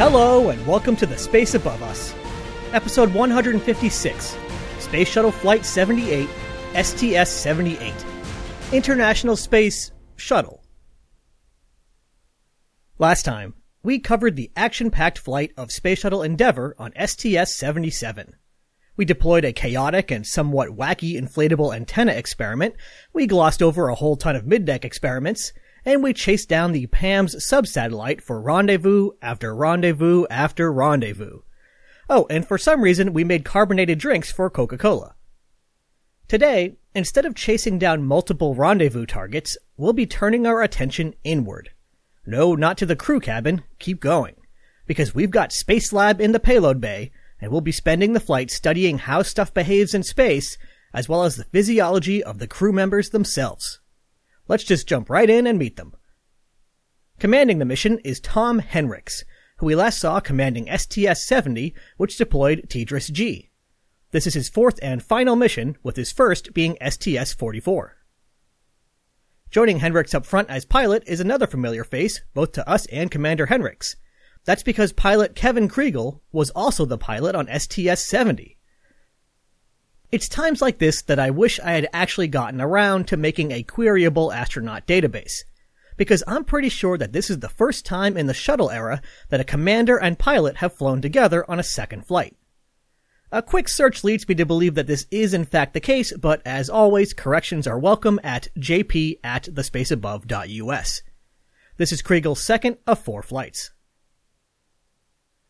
Hello, and welcome to the Space Above Us, episode 156, Space Shuttle Flight 78, STS 78, International Space Shuttle. Last time, we covered the action packed flight of Space Shuttle Endeavour on STS 77. We deployed a chaotic and somewhat wacky inflatable antenna experiment, we glossed over a whole ton of mid-deck experiments, and we chased down the PAMS sub-satellite for rendezvous after rendezvous after rendezvous. Oh, and for some reason we made carbonated drinks for Coca-Cola. Today, instead of chasing down multiple rendezvous targets, we'll be turning our attention inward. No, not to the crew cabin, keep going. Because we've got Space Lab in the payload bay, and we'll be spending the flight studying how stuff behaves in space, as well as the physiology of the crew members themselves. Let's just jump right in and meet them. Commanding the mission is Tom Henricks, who we last saw commanding STS-70, which deployed TDRS-G. This is his fourth and final mission, with his first being STS-44. Joining Henricks up front as pilot is another familiar face, both to us and Commander Henricks. That's because pilot Kevin Kregel was also the pilot on STS-70. It's times like this that I wish I had actually gotten around to making a queryable astronaut database. Because I'm pretty sure that this is the first time in the shuttle era that a commander and pilot have flown together on a second flight. A quick search leads me to believe that this is in fact the case, but as always, corrections are welcome at jp at thespaceabove.us. This is Kregel's second of four flights.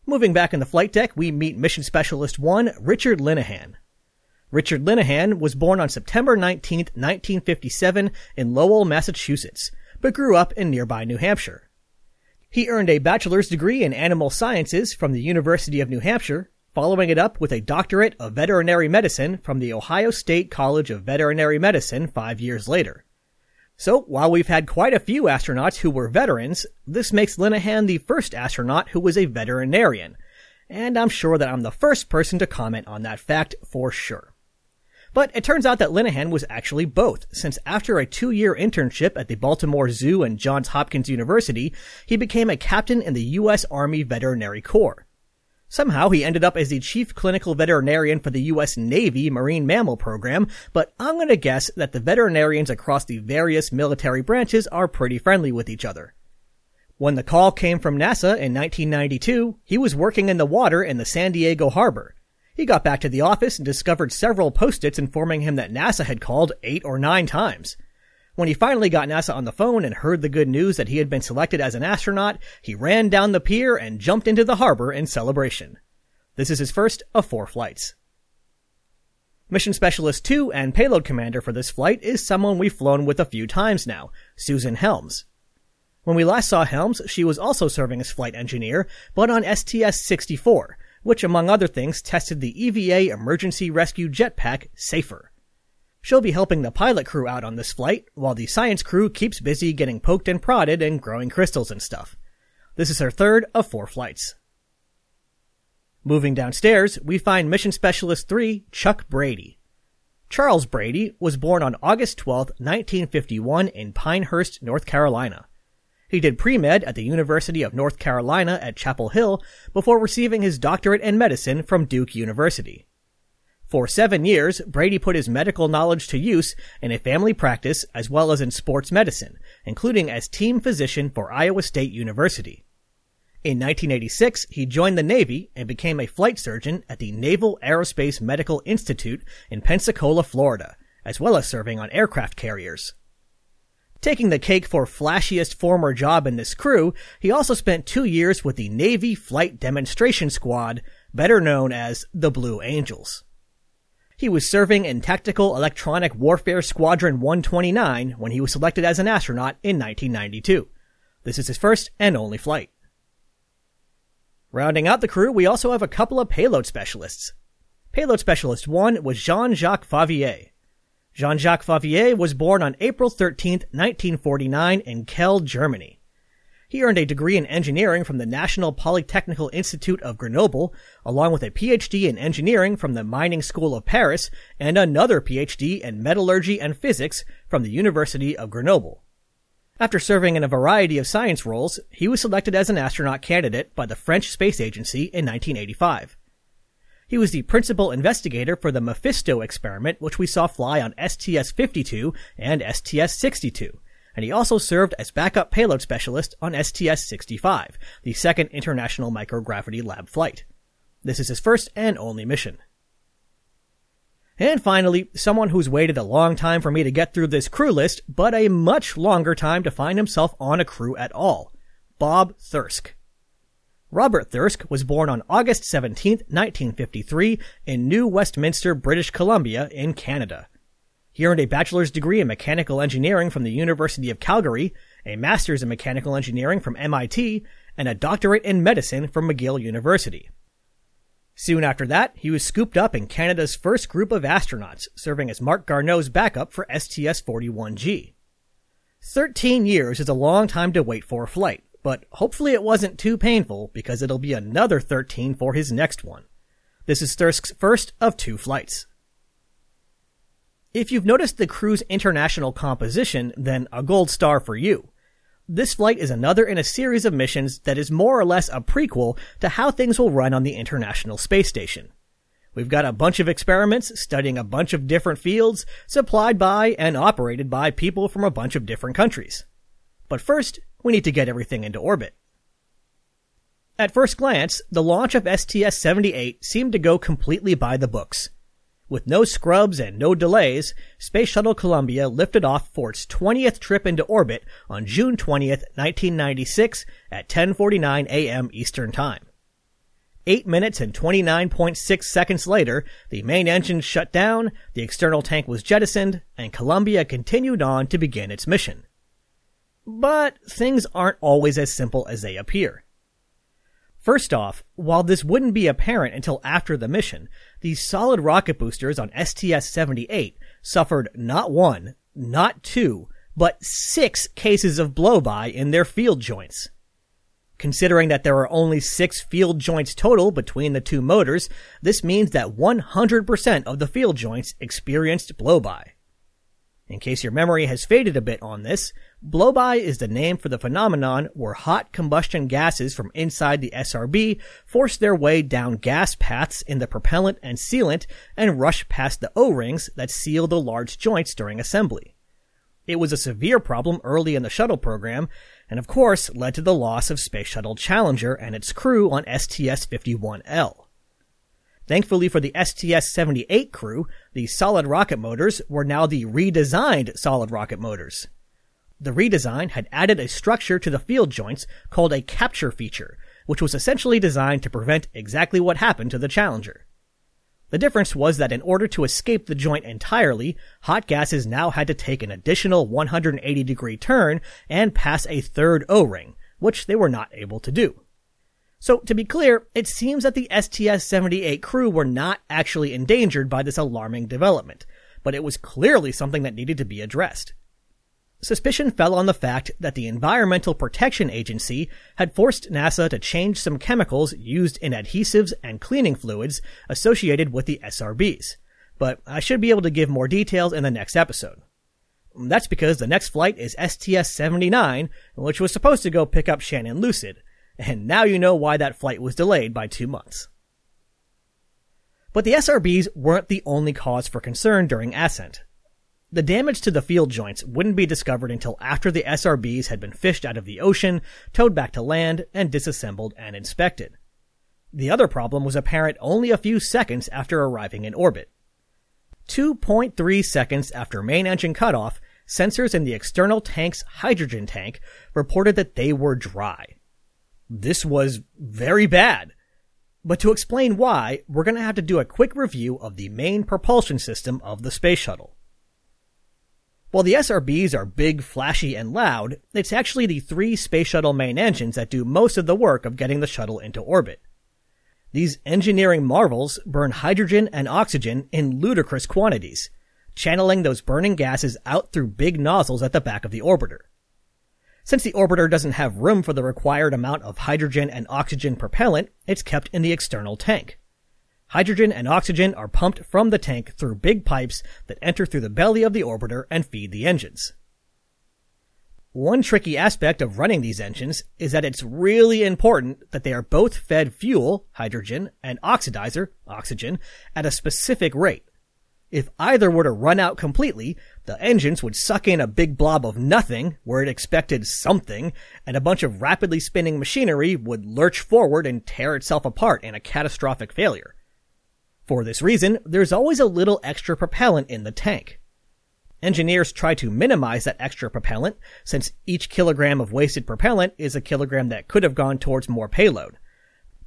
Moving back in the flight deck, we meet Mission Specialist 1, Richard Linnehan. Richard Linnehan was born on September 19, 1957 in Lowell, Massachusetts, but grew up in nearby New Hampshire. He earned a bachelor's degree in animal sciences from the University of New Hampshire, following it up with a doctorate of veterinary medicine from the Ohio State College of Veterinary Medicine five years later. So, while we've had quite a few astronauts who were veterans, this makes Linnehan the first astronaut who was a veterinarian, and I'm sure that I'm the first person to comment on that fact for sure. But it turns out that Linnehan was actually both, since after a two-year internship at the Baltimore Zoo and Johns Hopkins University, he became a captain in the U.S. Army Veterinary Corps. Somehow he ended up as the chief clinical veterinarian for the U.S. Navy Marine Mammal Program, but I'm gonna guess that the veterinarians across the various military branches are pretty friendly with each other. When the call came from NASA in 1992, he was working in the water in the San Diego harbor. He got back to the office and discovered several post-its informing him that NASA had called eight or nine times. When he finally got NASA on the phone and heard the good news that he had been selected as an astronaut, he ran down the pier and jumped into the harbor in celebration. This is his first of four flights. Mission Specialist 2 and Payload Commander for this flight is someone we've flown with a few times now, Susan Helms. When we last saw Helms, she was also serving as flight engineer, but on STS-64, which among other things tested the EVA emergency rescue jetpack safer. She'll be helping the pilot crew out on this flight, while the science crew keeps busy getting poked and prodded and growing crystals and stuff. This is her third of four flights. Moving downstairs, we find Mission Specialist 3, Chuck Brady. Charles Brady was born on August 12, 1951 in Pinehurst, North Carolina. He did pre-med at the University of North Carolina at Chapel Hill before receiving his doctorate in medicine from Duke University. For seven years, Brady put his medical knowledge to use in a family practice as well as in sports medicine, including as team physician for Iowa State University. In 1986, he joined the Navy and became a flight surgeon at the Naval Aerospace Medical Institute in Pensacola, Florida, as well as serving on aircraft carriers. Taking the cake for flashiest former job in this crew, he also spent two years with the Navy Flight Demonstration Squad, better known as the Blue Angels. He was serving in Tactical Electronic Warfare Squadron 129 when he was selected as an astronaut in 1992. This is his first and only flight. Rounding out the crew, we also have a couple of payload specialists. Payload Specialist 1 was Jean-Jacques Favier. Jean-Jacques Favier was born on April 13, 1949 in Kehl, Germany. He earned a degree in engineering from the National Polytechnical Institute of Grenoble, along with a PhD in engineering from the Mining School of Paris and another PhD in metallurgy and physics from the University of Grenoble. After serving in a variety of science roles, he was selected as an astronaut candidate by the French Space Agency in 1985. He was the principal investigator for the Mephisto experiment, which we saw fly on STS-52 and STS-62, and he also served as backup payload specialist on STS-65, the second International Microgravity Lab flight. This is his first and only mission. And finally, someone who's waited a long time for me to get through this crew list, but a much longer time to find himself on a crew at all. Bob Thirsk. Robert Thirsk was born on August 17, 1953, in New Westminster, British Columbia, in Canada. He earned a bachelor's degree in mechanical engineering from the University of Calgary, a master's in mechanical engineering from MIT, and a doctorate in medicine from McGill University. Soon after that, he was scooped up in Canada's first group of astronauts, serving as Marc Garneau's backup for STS-41G. 13 years is a long time to wait for a flight, but hopefully it wasn't too painful because it'll be another 13 for his next one. This is Thirsk's first of two flights. If you've noticed the crew's international composition, then a gold star for you. This flight is another in a series of missions that is more or less a prequel to how things will run on the International Space Station. We've got a bunch of experiments studying a bunch of different fields supplied by and operated by people from a bunch of different countries. But first, we need to get everything into orbit. At first glance, the launch of STS-78 seemed to go completely by the books. With no scrubs and no delays, Space Shuttle Columbia lifted off for its 20th trip into orbit on June 20th, 1996 at 10:49 a.m. Eastern Time. 8 minutes and 29.6 seconds later, the main engine shut down, the external tank was jettisoned, and Columbia continued on to begin its mission. But things aren't always as simple as they appear. First off, while this wouldn't be apparent until after the mission, these solid rocket boosters on STS-78 suffered not one, not two, but six cases of blowby in their field joints. Considering that there are only six field joints total between the two motors, this means that 100% of the field joints experienced blowby. In case your memory has faded a bit on this, blowby is the name for the phenomenon where hot combustion gases from inside the SRB force their way down gas paths in the propellant and sealant and rush past the O-rings that seal the large joints during assembly. It was a severe problem early in the shuttle program, and of course led to the loss of Space Shuttle Challenger and its crew on STS-51L. Thankfully for the STS-78 crew, the solid rocket motors were now the redesigned solid rocket motors. The redesign had added a structure to the field joints called a capture feature, which was essentially designed to prevent exactly what happened to the Challenger. The difference was that in order to escape the joint entirely, hot gases now had to take an additional 180 degree turn and pass a third O-ring, which they were not able to do. So to be clear, it seems that the STS-78 crew were not actually endangered by this alarming development, but it was clearly something that needed to be addressed. Suspicion fell on the fact that the Environmental Protection Agency had forced NASA to change some chemicals used in adhesives and cleaning fluids associated with the SRBs. But I should be able to give more details in the next episode. That's because the next flight is STS-79, which was supposed to go pick up Shannon Lucid, and now you know why that flight was delayed by two months. But the SRBs weren't the only cause for concern during ascent. The damage to the field joints wouldn't be discovered until after the SRBs had been fished out of the ocean, towed back to land, and disassembled and inspected. The other problem was apparent only a few seconds after arriving in orbit. 2.3 seconds after main engine cutoff, sensors in the external tank's hydrogen tank reported that they were dry this was very bad. But to explain why, we're going to have to do a quick review of the main propulsion system of the space shuttle. While the SRBs are big, flashy, and loud, it's actually the three space shuttle main engines that do most of the work of getting the shuttle into orbit. These engineering marvels burn hydrogen and oxygen in ludicrous quantities, channeling those burning gases out through big nozzles at the back of the orbiter. Since the orbiter doesn't have room for the required amount of hydrogen and oxygen propellant, it's kept in the external tank. Hydrogen and oxygen are pumped from the tank through big pipes that enter through the belly of the orbiter and feed the engines. One tricky aspect of running these engines is that it's really important that they are both fed fuel, hydrogen, and oxidizer, oxygen, at a specific rate. If either were to run out completely, the engines would suck in a big blob of nothing where it expected something, and a bunch of rapidly spinning machinery would lurch forward and tear itself apart in a catastrophic failure. For this reason, there's always a little extra propellant in the tank. Engineers try to minimize that extra propellant, since each kilogram of wasted propellant is a kilogram that could have gone towards more payload.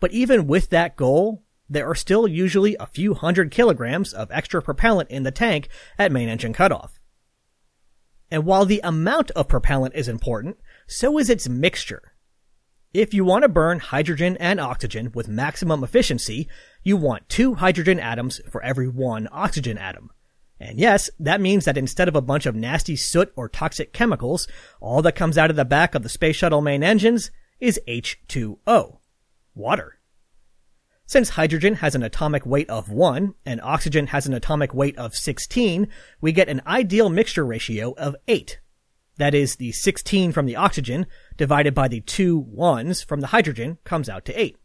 But even with that goal, there are still usually a few hundred kilograms of extra propellant in the tank at main engine cutoff. And while the amount of propellant is important, so is its mixture. If you want to burn hydrogen and oxygen with maximum efficiency, you want two hydrogen atoms for every one oxygen atom. And yes, that means that instead of a bunch of nasty soot or toxic chemicals, all that comes out of the back of the space shuttle main engines is H2O. Water. Since hydrogen has an atomic weight of 1 and oxygen has an atomic weight of 16, we get an ideal mixture ratio of 8. That is, the 16 from the oxygen divided by the two ones from the hydrogen comes out to 8.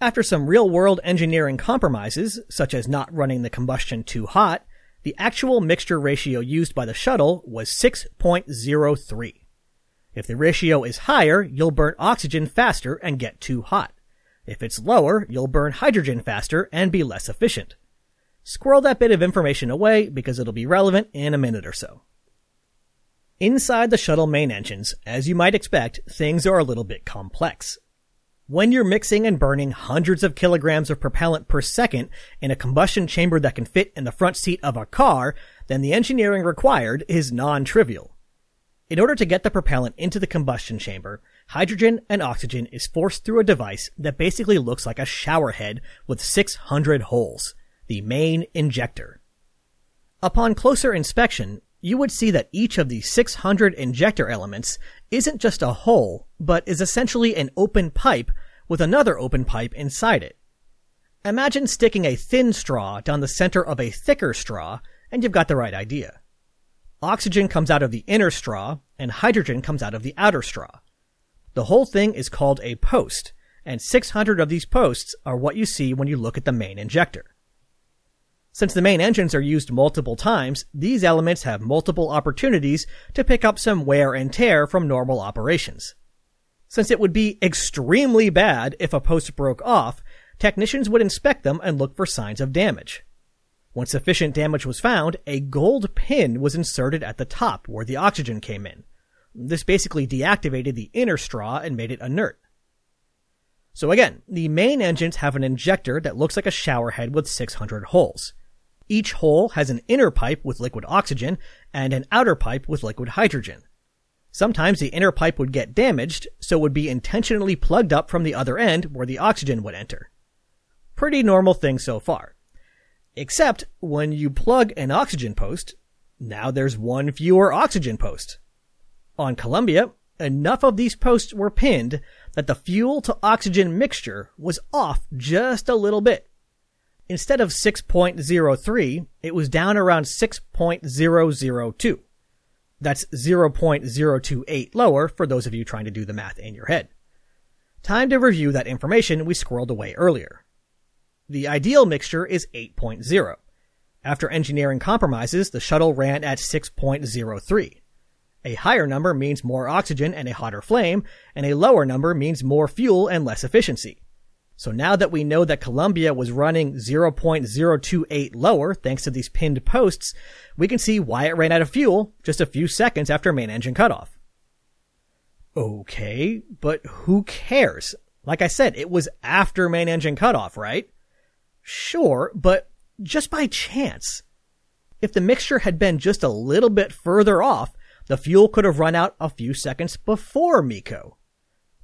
After some real world engineering compromises, such as not running the combustion too hot, the actual mixture ratio used by the shuttle was 6.03. If the ratio is higher, you'll burn oxygen faster and get too hot. If it's lower, you'll burn hydrogen faster and be less efficient. Squirrel that bit of information away because it'll be relevant in a minute or so. Inside the shuttle main engines, as you might expect, things are a little bit complex. When you're mixing and burning hundreds of kilograms of propellant per second in a combustion chamber that can fit in the front seat of a car, then the engineering required is non-trivial. In order to get the propellant into the combustion chamber, hydrogen and oxygen is forced through a device that basically looks like a shower head with 600 holes, the main injector. Upon closer inspection, you would see that each of the 600 injector elements isn't just a hole, but is essentially an open pipe with another open pipe inside it. Imagine sticking a thin straw down the center of a thicker straw, and you've got the right idea. Oxygen comes out of the inner straw, and hydrogen comes out of the outer straw. The whole thing is called a post, and 600 of these posts are what you see when you look at the main injector. Since the main engines are used multiple times, these elements have multiple opportunities to pick up some wear and tear from normal operations. Since it would be extremely bad if a post broke off, technicians would inspect them and look for signs of damage. When sufficient damage was found, a gold pin was inserted at the top where the oxygen came in. This basically deactivated the inner straw and made it inert. So again, the main engines have an injector that looks like a shower head with 600 holes. Each hole has an inner pipe with liquid oxygen and an outer pipe with liquid hydrogen. Sometimes the inner pipe would get damaged, so would be intentionally plugged up from the other end where the oxygen would enter. Pretty normal thing so far. Except when you plug an oxygen post, now there's one fewer oxygen post. On Columbia, enough of these posts were pinned that the fuel to oxygen mixture was off just a little bit. Instead of 6.03, it was down around 6.002. That's 0.028 lower for those of you trying to do the math in your head. Time to review that information we squirreled away earlier. The ideal mixture is 8.0. After engineering compromises, the shuttle ran at 6.03. A higher number means more oxygen and a hotter flame, and a lower number means more fuel and less efficiency. So now that we know that Columbia was running 0.028 lower thanks to these pinned posts, we can see why it ran out of fuel just a few seconds after main engine cutoff. Okay, but who cares? Like I said, it was after main engine cutoff, right? Sure, but just by chance. If the mixture had been just a little bit further off, the fuel could have run out a few seconds before MECO.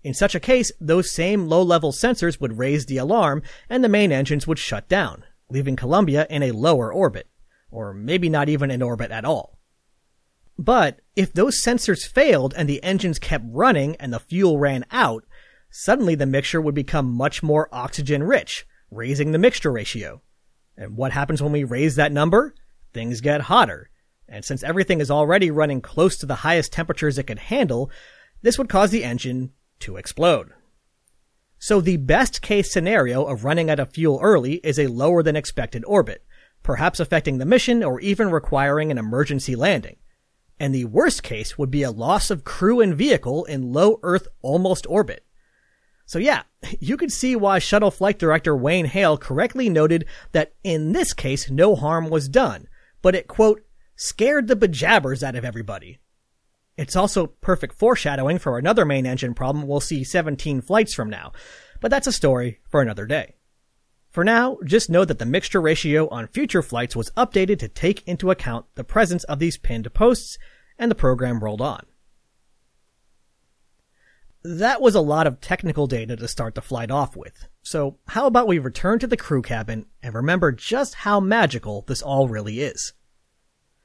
In such a case, those same low-level sensors would raise the alarm and the main engines would shut down, leaving Columbia in a lower orbit, or maybe not even in orbit at all. But if those sensors failed and the engines kept running and the fuel ran out, suddenly the mixture would become much more oxygen rich, raising the mixture ratio. And what happens when we raise that number? Things get hotter. And since everything is already running close to the highest temperatures it could handle, this would cause the engine to explode. So the best case scenario of running out of fuel early is a lower than expected orbit, perhaps affecting the mission or even requiring an emergency landing. And the worst case would be a loss of crew and vehicle in low Earth almost orbit. So yeah, you can see why shuttle flight director Wayne Hale correctly noted that in this case no harm was done, but it quote, scared the bejabbers out of everybody. It's also perfect foreshadowing for another main engine problem we'll see 17 flights from now, but that's a story for another day. For now, just know that the mixture ratio on future flights was updated to take into account the presence of these pinned posts, and the program rolled on. That was a lot of technical data to start the flight off with, so how about we return to the crew cabin and remember just how magical this all really is.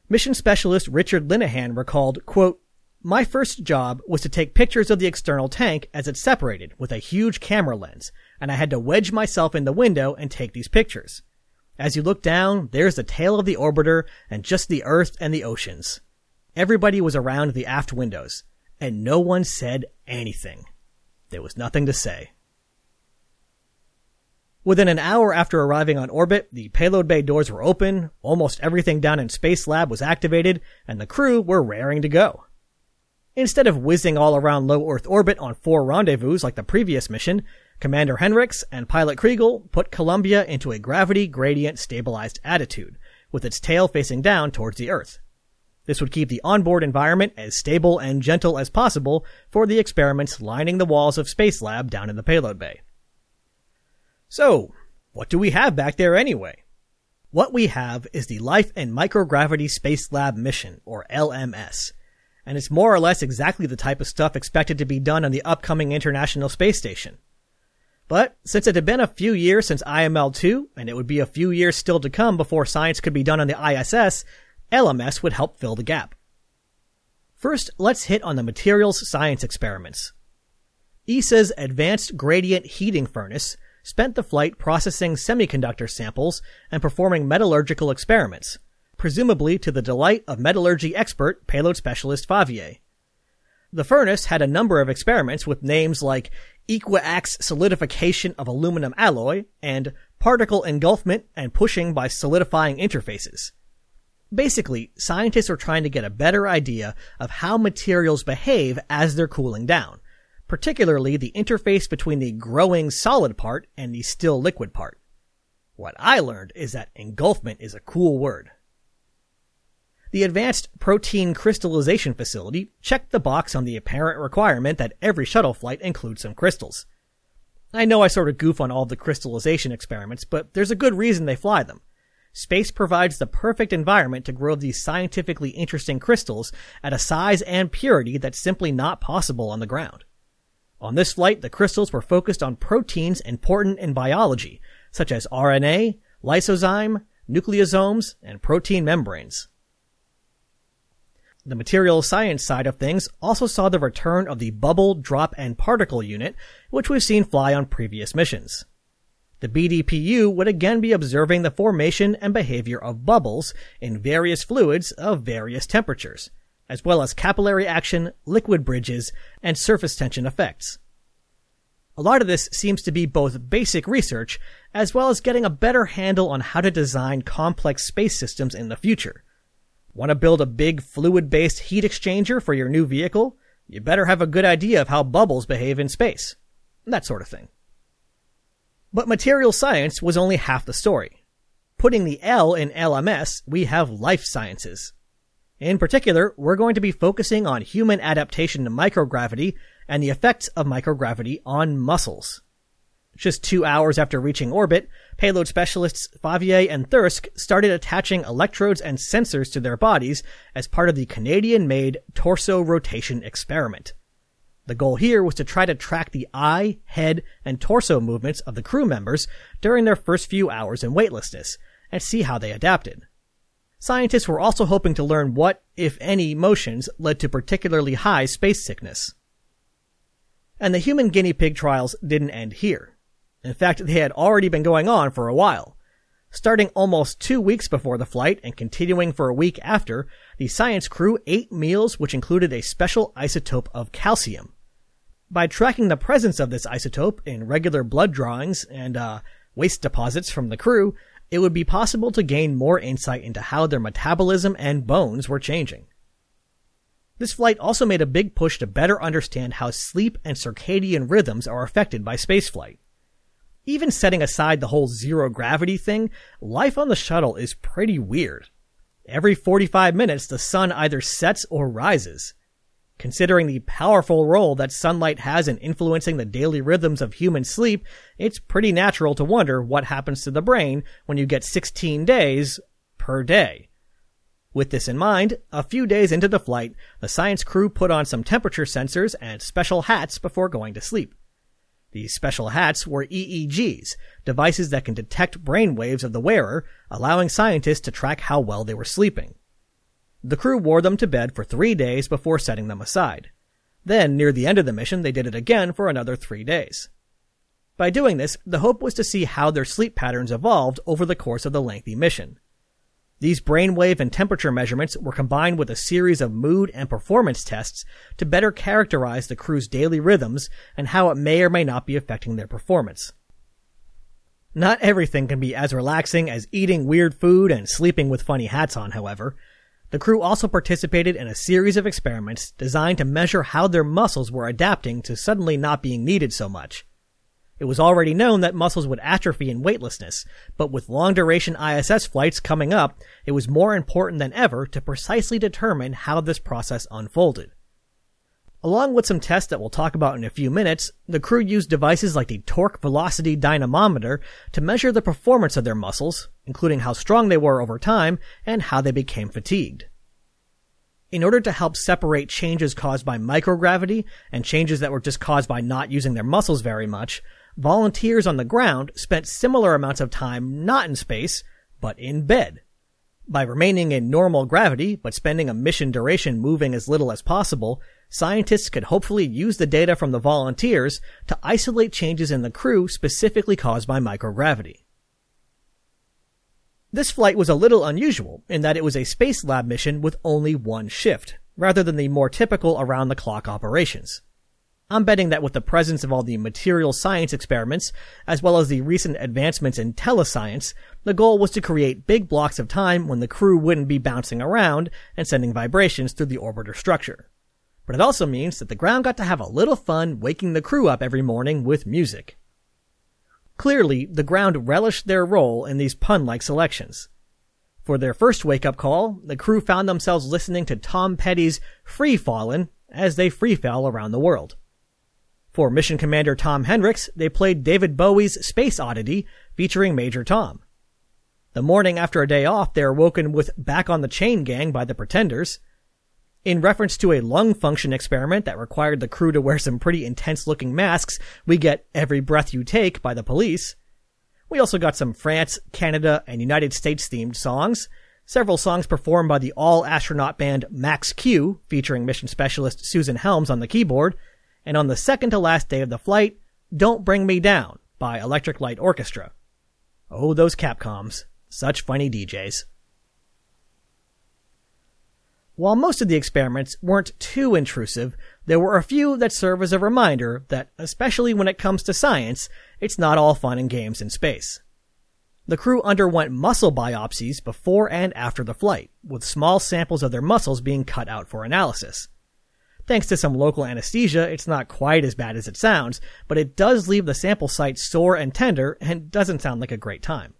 Mission specialist Richard Linnehan recalled, quote, my first job was to take pictures of the external tank as it separated with a huge camera lens, and I had to wedge myself in the window and take these pictures. As you look down, there's the tail of the orbiter and just the earth and the oceans. Everybody was around the aft windows, and no one said anything. There was nothing to say. Within an hour after arriving on orbit, the payload bay doors were open, almost everything down in Space Lab was activated, and the crew were raring to go. Instead of whizzing all around low Earth orbit on four rendezvous like the previous mission, Commander Henricks and pilot Kregel put Columbia into a gravity gradient stabilized attitude, with its tail facing down towards the Earth. This would keep the onboard environment as stable and gentle as possible for the experiments lining the walls of Space Lab down in the payload bay. So, what do we have back there anyway? What we have is the Life and Microgravity Space Lab mission, or LMS. And it's more or less exactly the type of stuff expected to be done on the upcoming International Space Station. But since it had been a few years since IML-2, and it would be a few years still to come before science could be done on the ISS, LMS would help fill the gap. First, let's hit on the materials science experiments. ESA's Advanced Gradient Heating Furnace spent the flight processing semiconductor samples and performing metallurgical experiments, presumably to the delight of metallurgy expert payload specialist Favier. The furnace had a number of experiments with names like equiax solidification of aluminum alloy and particle engulfment and pushing by solidifying interfaces. Basically, scientists are trying to get a better idea of how materials behave as they're cooling down particularly the interface between the growing solid part and the still liquid part. What I learned is that engulfment is a cool word. The Advanced Protein Crystallization Facility checked the box on the apparent requirement that every shuttle flight include some crystals. I know I sort of goof on all the crystallization experiments, but there's a good reason they fly them. Space provides the perfect environment to grow these scientifically interesting crystals at a size and purity that's simply not possible on the ground. On this flight, the crystals were focused on proteins important in biology, such as RNA, lysozyme, nucleosomes, and protein membranes. The materials science side of things also saw the return of the bubble, drop, and particle unit, which we've seen fly on previous missions. The BDPU would again be observing the formation and behavior of bubbles in various fluids of various temperatures, as well as capillary action, liquid bridges, and surface tension effects. A lot of this seems to be both basic research, as well as getting a better handle on how to design complex space systems in the future. Want to build a big fluid-based heat exchanger for your new vehicle? You better have a good idea of how bubbles behave in space. That sort of thing. But material science was only half the story. Putting the L in LMS, we have life sciences. In particular, we're going to be focusing on human adaptation to microgravity and the effects of microgravity on muscles. Just two hours after reaching orbit, payload specialists Favier and Thirsk started attaching electrodes and sensors to their bodies as part of the Canadian-made torso rotation experiment. The goal here was to try to track the eye, head, and torso movements of the crew members during their first few hours in weightlessness and see how they adapted. Scientists were also hoping to learn what, if any, motions led to particularly high space sickness. And the human guinea pig trials didn't end here. In fact, they had already been going on for a while. Starting almost two weeks before the flight and continuing for a week after, the science crew ate meals which included a special isotope of calcium. By tracking the presence of this isotope in regular blood drawings and uh, waste deposits from the crew, it would be possible to gain more insight into how their metabolism and bones were changing. This flight also made a big push to better understand how sleep and circadian rhythms are affected by spaceflight. Even setting aside the whole zero gravity thing, life on the shuttle is pretty weird. Every 45 minutes, the sun either sets or rises. Considering the powerful role that sunlight has in influencing the daily rhythms of human sleep, it's pretty natural to wonder what happens to the brain when you get 16 days per day. With this in mind, a few days into the flight, the science crew put on some temperature sensors and special hats before going to sleep. These special hats were EEGs, devices that can detect brain waves of the wearer, allowing scientists to track how well they were sleeping. The crew wore them to bed for three days before setting them aside. Then, near the end of the mission, they did it again for another three days. By doing this, the hope was to see how their sleep patterns evolved over the course of the lengthy mission. These brainwave and temperature measurements were combined with a series of mood and performance tests to better characterize the crew's daily rhythms and how it may or may not be affecting their performance. Not everything can be as relaxing as eating weird food and sleeping with funny hats on, however. The crew also participated in a series of experiments designed to measure how their muscles were adapting to suddenly not being needed so much. It was already known that muscles would atrophy in weightlessness, but with long duration ISS flights coming up, it was more important than ever to precisely determine how this process unfolded. Along with some tests that we'll talk about in a few minutes, the crew used devices like the torque velocity dynamometer to measure the performance of their muscles, including how strong they were over time and how they became fatigued. In order to help separate changes caused by microgravity and changes that were just caused by not using their muscles very much, volunteers on the ground spent similar amounts of time not in space, but in bed. By remaining in normal gravity, but spending a mission duration moving as little as possible, scientists could hopefully use the data from the volunteers to isolate changes in the crew specifically caused by microgravity. This flight was a little unusual in that it was a space lab mission with only one shift, rather than the more typical around the clock operations. I'm betting that with the presence of all the material science experiments, as well as the recent advancements in telescience, the goal was to create big blocks of time when the crew wouldn't be bouncing around and sending vibrations through the orbiter structure. But it also means that the ground got to have a little fun waking the crew up every morning with music. Clearly, the ground relished their role in these pun-like selections. For their first wake-up call, the crew found themselves listening to Tom Petty's Free Fallin' as they free fell around the world. For Mission Commander Tom Henricks, they played David Bowie's Space Oddity featuring Major Tom. The morning after a day off, they are woken with Back on the Chain Gang by the Pretenders. In reference to a lung function experiment that required the crew to wear some pretty intense looking masks, we get Every Breath You Take by the police. We also got some France, Canada, and United States themed songs. Several songs performed by the all astronaut band Max Q, featuring mission specialist Susan Helms on the keyboard, and on the second to last day of the flight, Don't Bring Me Down by Electric Light Orchestra. Oh, those Capcoms. Such funny DJs. While most of the experiments weren't too intrusive, there were a few that serve as a reminder that, especially when it comes to science, it's not all fun and games in space. The crew underwent muscle biopsies before and after the flight, with small samples of their muscles being cut out for analysis. Thanks to some local anesthesia, it's not quite as bad as it sounds, but it does leave the sample site sore and tender and doesn't sound like a great time.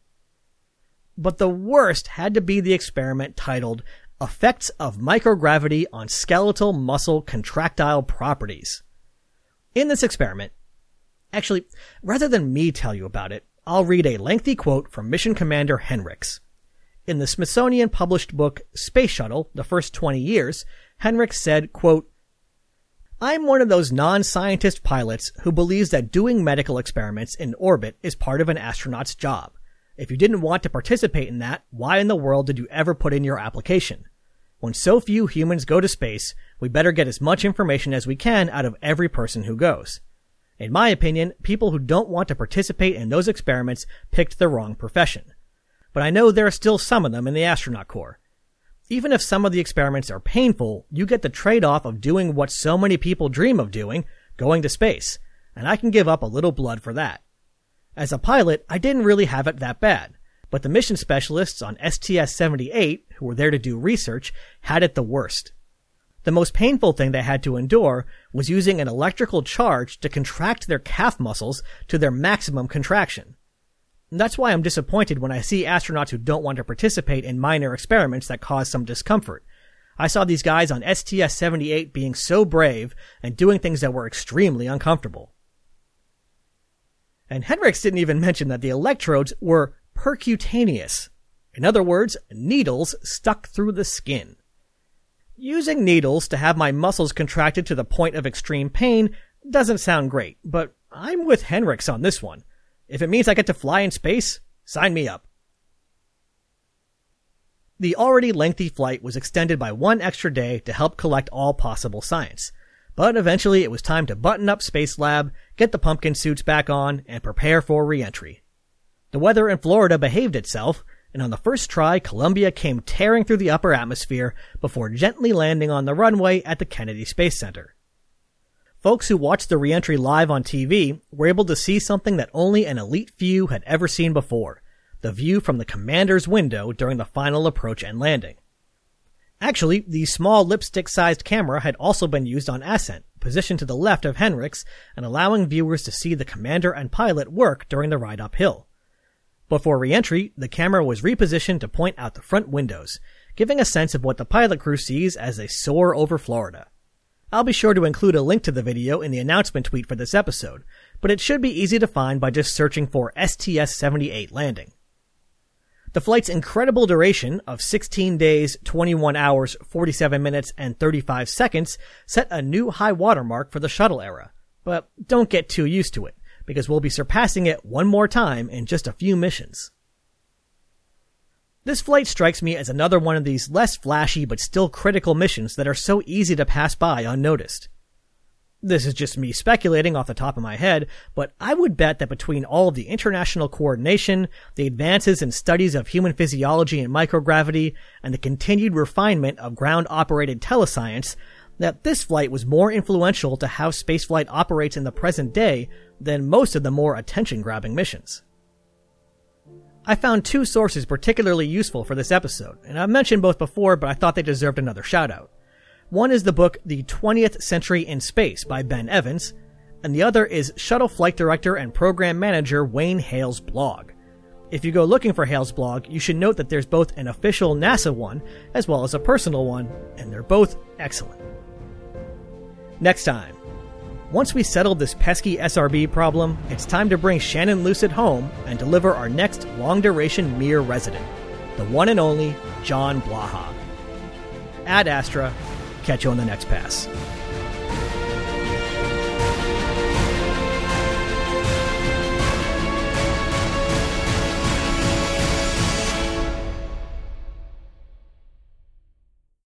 But the worst had to be the experiment titled Effects of Microgravity on Skeletal Muscle Contractile Properties. In this experiment, actually, rather than me tell you about it, I'll read a lengthy quote from Mission Commander Henricks. In the Smithsonian published book Space Shuttle, The First 20 Years, Henricks said, quote, I'm one of those non-scientist pilots who believes that doing medical experiments in orbit is part of an astronaut's job. If you didn't want to participate in that, why in the world did you ever put in your application? When so few humans go to space, we better get as much information as we can out of every person who goes. In my opinion, people who don't want to participate in those experiments picked the wrong profession. but I know there are still some of them in the astronaut corps. Even if some of the experiments are painful, you get the trade-off of doing what so many people dream of doing, going to space, and I can give up a little blood for that. As a pilot, I didn't really have it that bad, but the mission specialists on STS-78, who were there to do research, had it the worst. The most painful thing they had to endure was using an electrical charge to contract their calf muscles to their maximum contraction. That's why I'm disappointed when I see astronauts who don't want to participate in minor experiments that cause some discomfort. I saw these guys on STS-78 being so brave and doing things that were extremely uncomfortable. And Henricks didn't even mention that the electrodes were percutaneous. In other words, needles stuck through the skin. Using needles to have my muscles contracted to the point of extreme pain doesn't sound great, but I'm with Henricks on this one. If it means I get to fly in space, sign me up. The already lengthy flight was extended by one extra day to help collect all possible science. But eventually it was time to button up Space Lab, get the pumpkin suits back on, and prepare for reentry. The weather in Florida behaved itself, and on the first try, Columbia came tearing through the upper atmosphere before gently landing on the runway at the Kennedy Space Center. Folks who watched the reentry live on TV were able to see something that only an elite few had ever seen before the view from the commander's window during the final approach and landing. Actually, the small lipstick-sized camera had also been used on Ascent, positioned to the left of Henricks and allowing viewers to see the commander and pilot work during the ride uphill. Before reentry, the camera was repositioned to point out the front windows, giving a sense of what the pilot crew sees as they soar over Florida. I'll be sure to include a link to the video in the announcement tweet for this episode, but it should be easy to find by just searching for STS-78 landing. The flight's incredible duration of 16 days, 21 hours, 47 minutes, and 35 seconds set a new high watermark for the shuttle era. But don't get too used to it, because we'll be surpassing it one more time in just a few missions. This flight strikes me as another one of these less flashy but still critical missions that are so easy to pass by unnoticed. This is just me speculating off the top of my head, but I would bet that between all of the international coordination, the advances in studies of human physiology and microgravity, and the continued refinement of ground operated telescience, that this flight was more influential to how spaceflight operates in the present day than most of the more attention grabbing missions. I found two sources particularly useful for this episode, and I've mentioned both before, but I thought they deserved another shout out. One is the book The 20th Century in Space by Ben Evans, and the other is Shuttle Flight Director and Program Manager Wayne Hale's blog. If you go looking for Hale's blog, you should note that there's both an official NASA one as well as a personal one, and they're both excellent. Next time, once we settle this pesky SRB problem, it's time to bring Shannon Lucid home and deliver our next long duration Mir resident, the one and only John Blaha. Ad Astra, Catch you on the next pass.